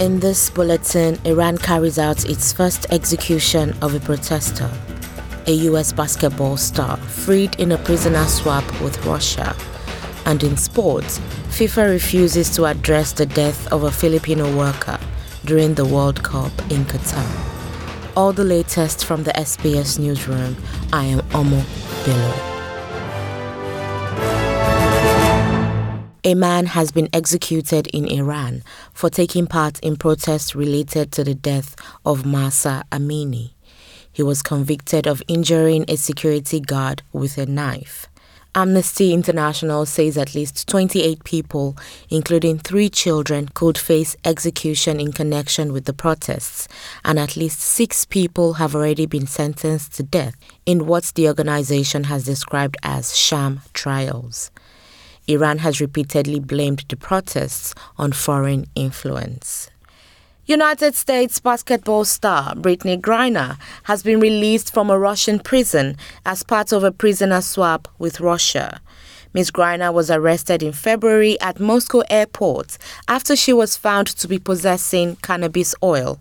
In this bulletin, Iran carries out its first execution of a protester, a US basketball star freed in a prisoner swap with Russia. And in sports, FIFA refuses to address the death of a Filipino worker during the World Cup in Qatar. All the latest from the SBS newsroom. I am Omo Bilo. A man has been executed in Iran for taking part in protests related to the death of Mahsa Amini. He was convicted of injuring a security guard with a knife. Amnesty International says at least 28 people, including three children, could face execution in connection with the protests, and at least six people have already been sentenced to death in what the organization has described as sham trials. Iran has repeatedly blamed the protests on foreign influence. United States basketball star Brittney Griner has been released from a Russian prison as part of a prisoner swap with Russia. Ms. Griner was arrested in February at Moscow airport after she was found to be possessing cannabis oil.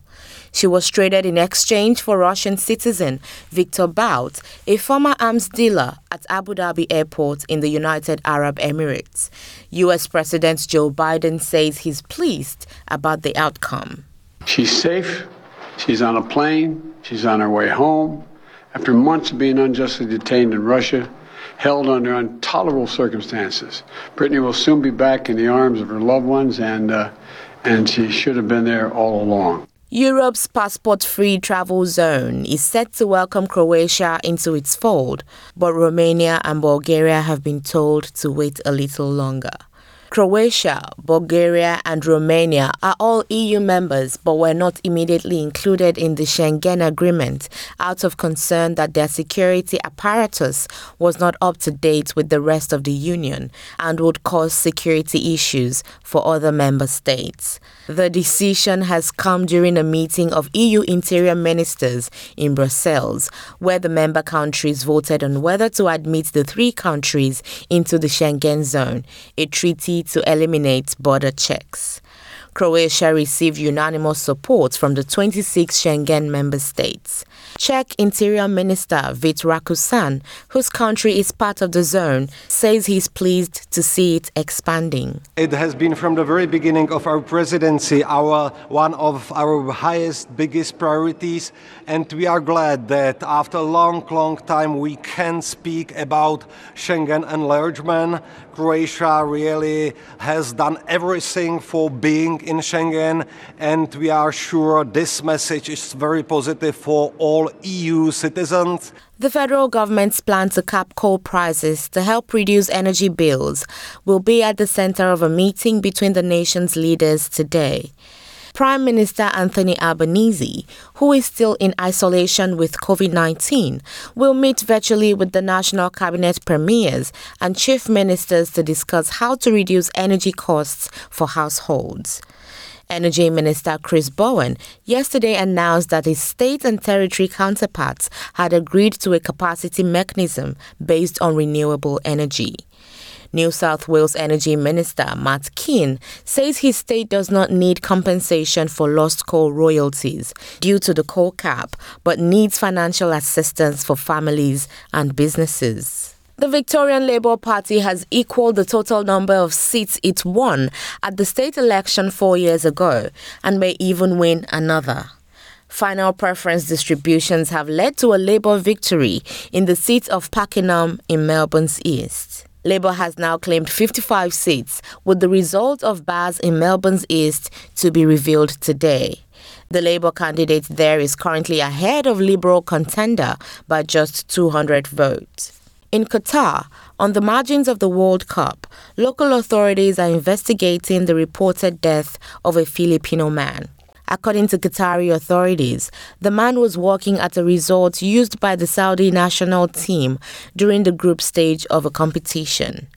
She was traded in exchange for Russian citizen Victor Bout, a former arms dealer at Abu Dhabi airport in the United Arab Emirates. US President Joe Biden says he's pleased about the outcome. She's safe. She's on a plane. She's on her way home. After months of being unjustly detained in Russia, held under intolerable circumstances, Brittney will soon be back in the arms of her loved ones, and uh, and she should have been there all along. Europe's passport free travel zone is set to welcome Croatia into its fold, but Romania and Bulgaria have been told to wait a little longer. Croatia, Bulgaria, and Romania are all EU members but were not immediately included in the Schengen Agreement out of concern that their security apparatus was not up to date with the rest of the Union and would cause security issues for other member states. The decision has come during a meeting of EU interior ministers in Brussels, where the member countries voted on whether to admit the three countries into the Schengen zone, a treaty to eliminate border checks. Croatia received unanimous support from the 26 Schengen member states. Czech Interior Minister Vít Rakusan, whose country is part of the zone, says he's pleased to see it expanding. It has been from the very beginning of our presidency our one of our highest biggest priorities and we are glad that after a long long time we can speak about Schengen enlargement. Croatia really has done everything for being in Schengen and we are sure this message is very positive for all EU citizens. The federal government's plan to cap coal prices to help reduce energy bills will be at the center of a meeting between the nation's leaders today. Prime Minister Anthony Albanese, who is still in isolation with COVID 19, will meet virtually with the National Cabinet premiers and chief ministers to discuss how to reduce energy costs for households. Energy Minister Chris Bowen yesterday announced that his state and territory counterparts had agreed to a capacity mechanism based on renewable energy. New South Wales Energy Minister Matt Kean says his state does not need compensation for lost coal royalties due to the coal cap, but needs financial assistance for families and businesses. The Victorian Labour Party has equaled the total number of seats it won at the state election four years ago and may even win another. Final preference distributions have led to a Labour victory in the seat of Pakenham in Melbourne's east. Labour has now claimed 55 seats, with the result of Bass in Melbourne's east to be revealed today. The Labour candidate there is currently ahead of Liberal contender by just 200 votes. In Qatar, on the margins of the World Cup, local authorities are investigating the reported death of a Filipino man. According to Qatari authorities, the man was working at a resort used by the Saudi national team during the group stage of a competition.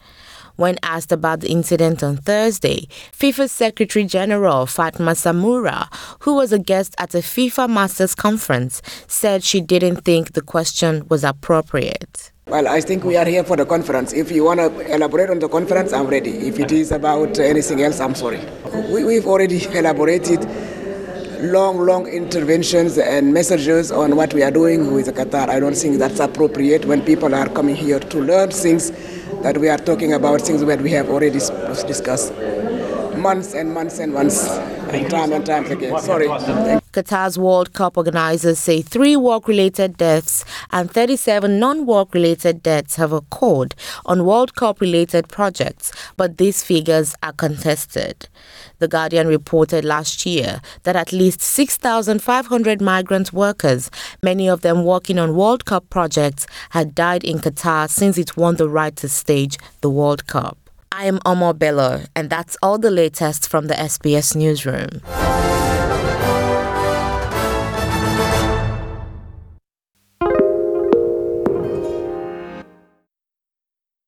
When asked about the incident on Thursday, FIFA Secretary General Fatma Samoura, who was a guest at a FIFA Masters conference, said she didn't think the question was appropriate. Well, I think we are here for the conference. If you want to elaborate on the conference, I'm ready. If it is about anything else, I'm sorry. We, have already elaborated long, long interventions and messages on what we are doing with Qatar. I don't think that's appropriate when people are coming here to learn things that we are talking about, things that we have already discussed months and months and months, and time and time again. Sorry. Qatar's World Cup organizers say three work related deaths and 37 non work related deaths have occurred on World Cup related projects, but these figures are contested. The Guardian reported last year that at least 6,500 migrant workers, many of them working on World Cup projects, had died in Qatar since it won the right to stage the World Cup. I am Omar Bello, and that's all the latest from the SBS Newsroom.